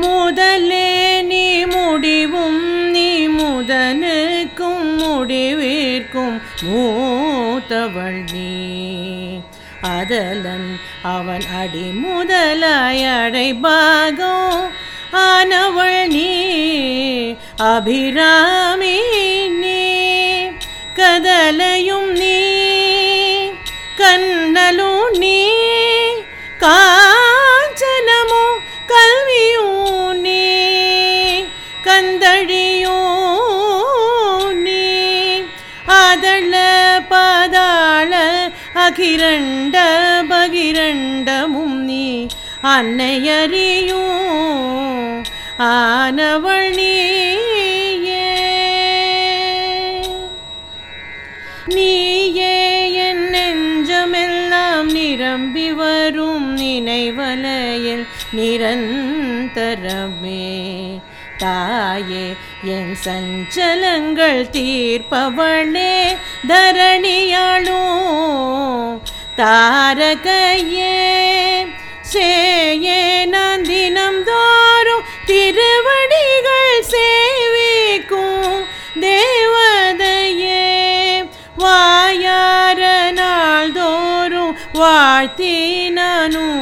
முதலே நீ முடிவும் நீ முதனுக்கும் முடிவிற்கும். மூத்தவள் நீ. அதலன் அவன் அடி முதலாய் அடைபாகோ ஆனவள் நீ. அபிராமி நீ. கதலையும் நீ அகிரண்ட பகிரண்டமும் நீ அன்னையறியும். ஆனவள் நீயே. நீயே என் நெஞ்சமெல்லாம் நிரம்பி வரும் நினைவலையில் நிரந்தரமே. தாயே என் சஞ்சலங்கள் தீர்ப்பவளே தரணியாளும் தாரகையே. சேயே நான் தினம் தோறும் நாள்தோறும்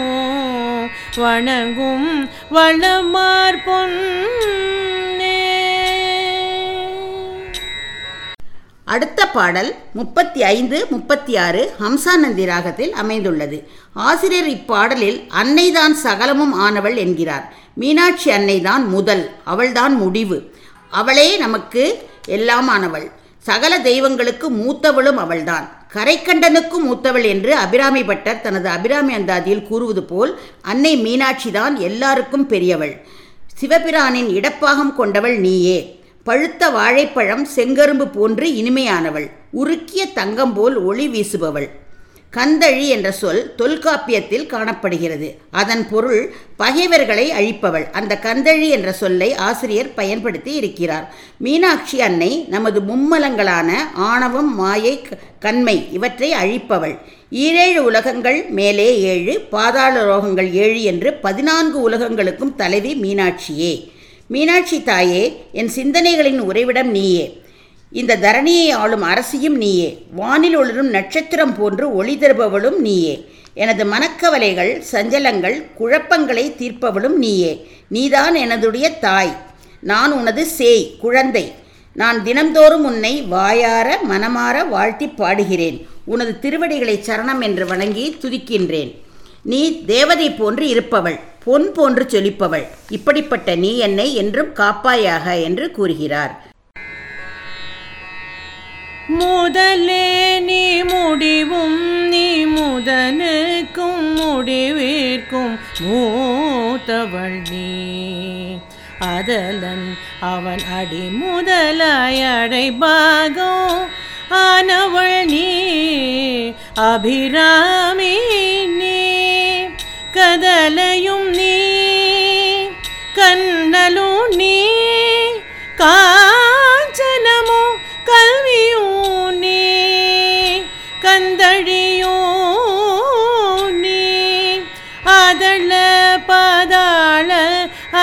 வணங்கும் வளமார் பொன்னே. அடுத்த பாடல் முப்பத்தி ஐந்து முப்பத்தி ஆறு ஹம்சானந்தி ராகத்தில் அமைந்துள்ளது. ஆசிரியர் இப்பாடலில் அன்னைதான் சகலமும் ஆனவள் என்கிறார். மீனாட்சி அன்னைதான் முதல் அவள்தான் முடிவு. அவளே நமக்கு எல்லாமானவள் சகல தெய்வங்களுக்கு மூத்தவளும் அவள்தான். கரைக்கண்டனுக்கும் மூத்தவள் என்று அபிராமி பட்டர் தனது அபிராமி அந்தாதியில் கூறுவது போல் அன்னை மீனாட்சி தான் எல்லாருக்கும் பெரியவள். சிவபிரானின் இடப்பாகம் கொண்டவள் நீயே. பழுத்த வாழைப்பழம் செங்கரும்பு போன்று இனிமையானவள். உருக்கிய தங்கம் போல் ஒளி வீசுபவள். கந்தழி என்ற சொல் தொல்காப்பியத்தில் காணப்படுகிறது. அதன் பொருள் பகைவர்களை அழிப்பவள். அந்த கந்தழி என்ற சொல்லை ஆசிரியர் பயன்படுத்தி இருக்கிறார். மீனாட்சி அன்னை நமது மும்மலங்களான ஆணவம் மாயை கண்மை இவற்றை அழிப்பவள். ஈழேழு உலகங்கள் மேலே ஏழு பாதாள ரோகங்கள் ஏழு என்று பதினான்கு உலகங்களுக்கும் தலைவி மீனாட்சியே. மீனாட்சி தாயே என் சிந்தனைகளின் உறைவிடம் நீயே. இந்த தரணியை ஆளும் அரசியும் நீயே. வானில் ஒளிரும் நட்சத்திரம் போன்று ஒளி தருபவளும் நீயே. எனது மனக்கவலைகள் சஞ்சலங்கள் குழப்பங்களை தீர்ப்பவளும் நீயே. நீதான் எனதுடைய தாய். நான் உனது சேய் குழந்தை. நான் தினம்தோறும் உன்னை வாயார மனமார வாழ்த்தி பாடுகிறேன். உனது திருவடிகளை சரணம் என்று வணங்கி துதிக்கின்றேன். நீ தேவதை போன்று இருப்பவள் பொன் போன்று சொலிப்பவள் இப்படிப்பட்ட நீ என்னை என்றும் காப்பாயாக என்று கூறுகிறார். முதலே நீ முடிவும் நீ முதனுக்கும் முடிவிற்கும். மூத்தவள் நீ. அதலன் அவன் அடி முதலாய் அடைபாகோ ஆனவள் நீ. அபிராமி நீ. கதலையும்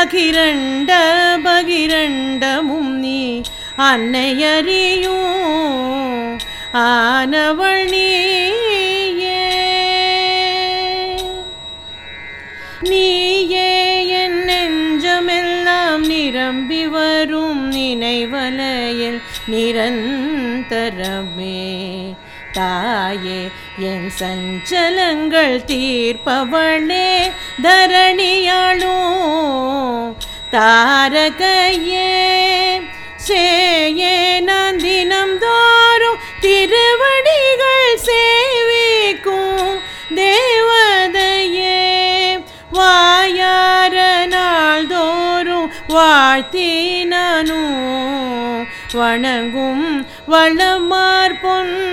அகிரண்ட பகிரண்டமும் நீ அன்னையறியும். ஆனவள் நீயே. நீயே என் நெஞ்சமெல்லாம் நிரம்பி வரும் நினைவலையில் நிரந்தரமே. தாயே என் சஞ்சலங்கள் தீர்ப்பவளே தரணியாளும். தாரகையே சேயே நான் தினம் தோறும் திருவடிகள் சேவிக்கும். தேவதையே வாயார நாள்தோறும் வாழ்த்தி வணங்கும் வளமார் பொன்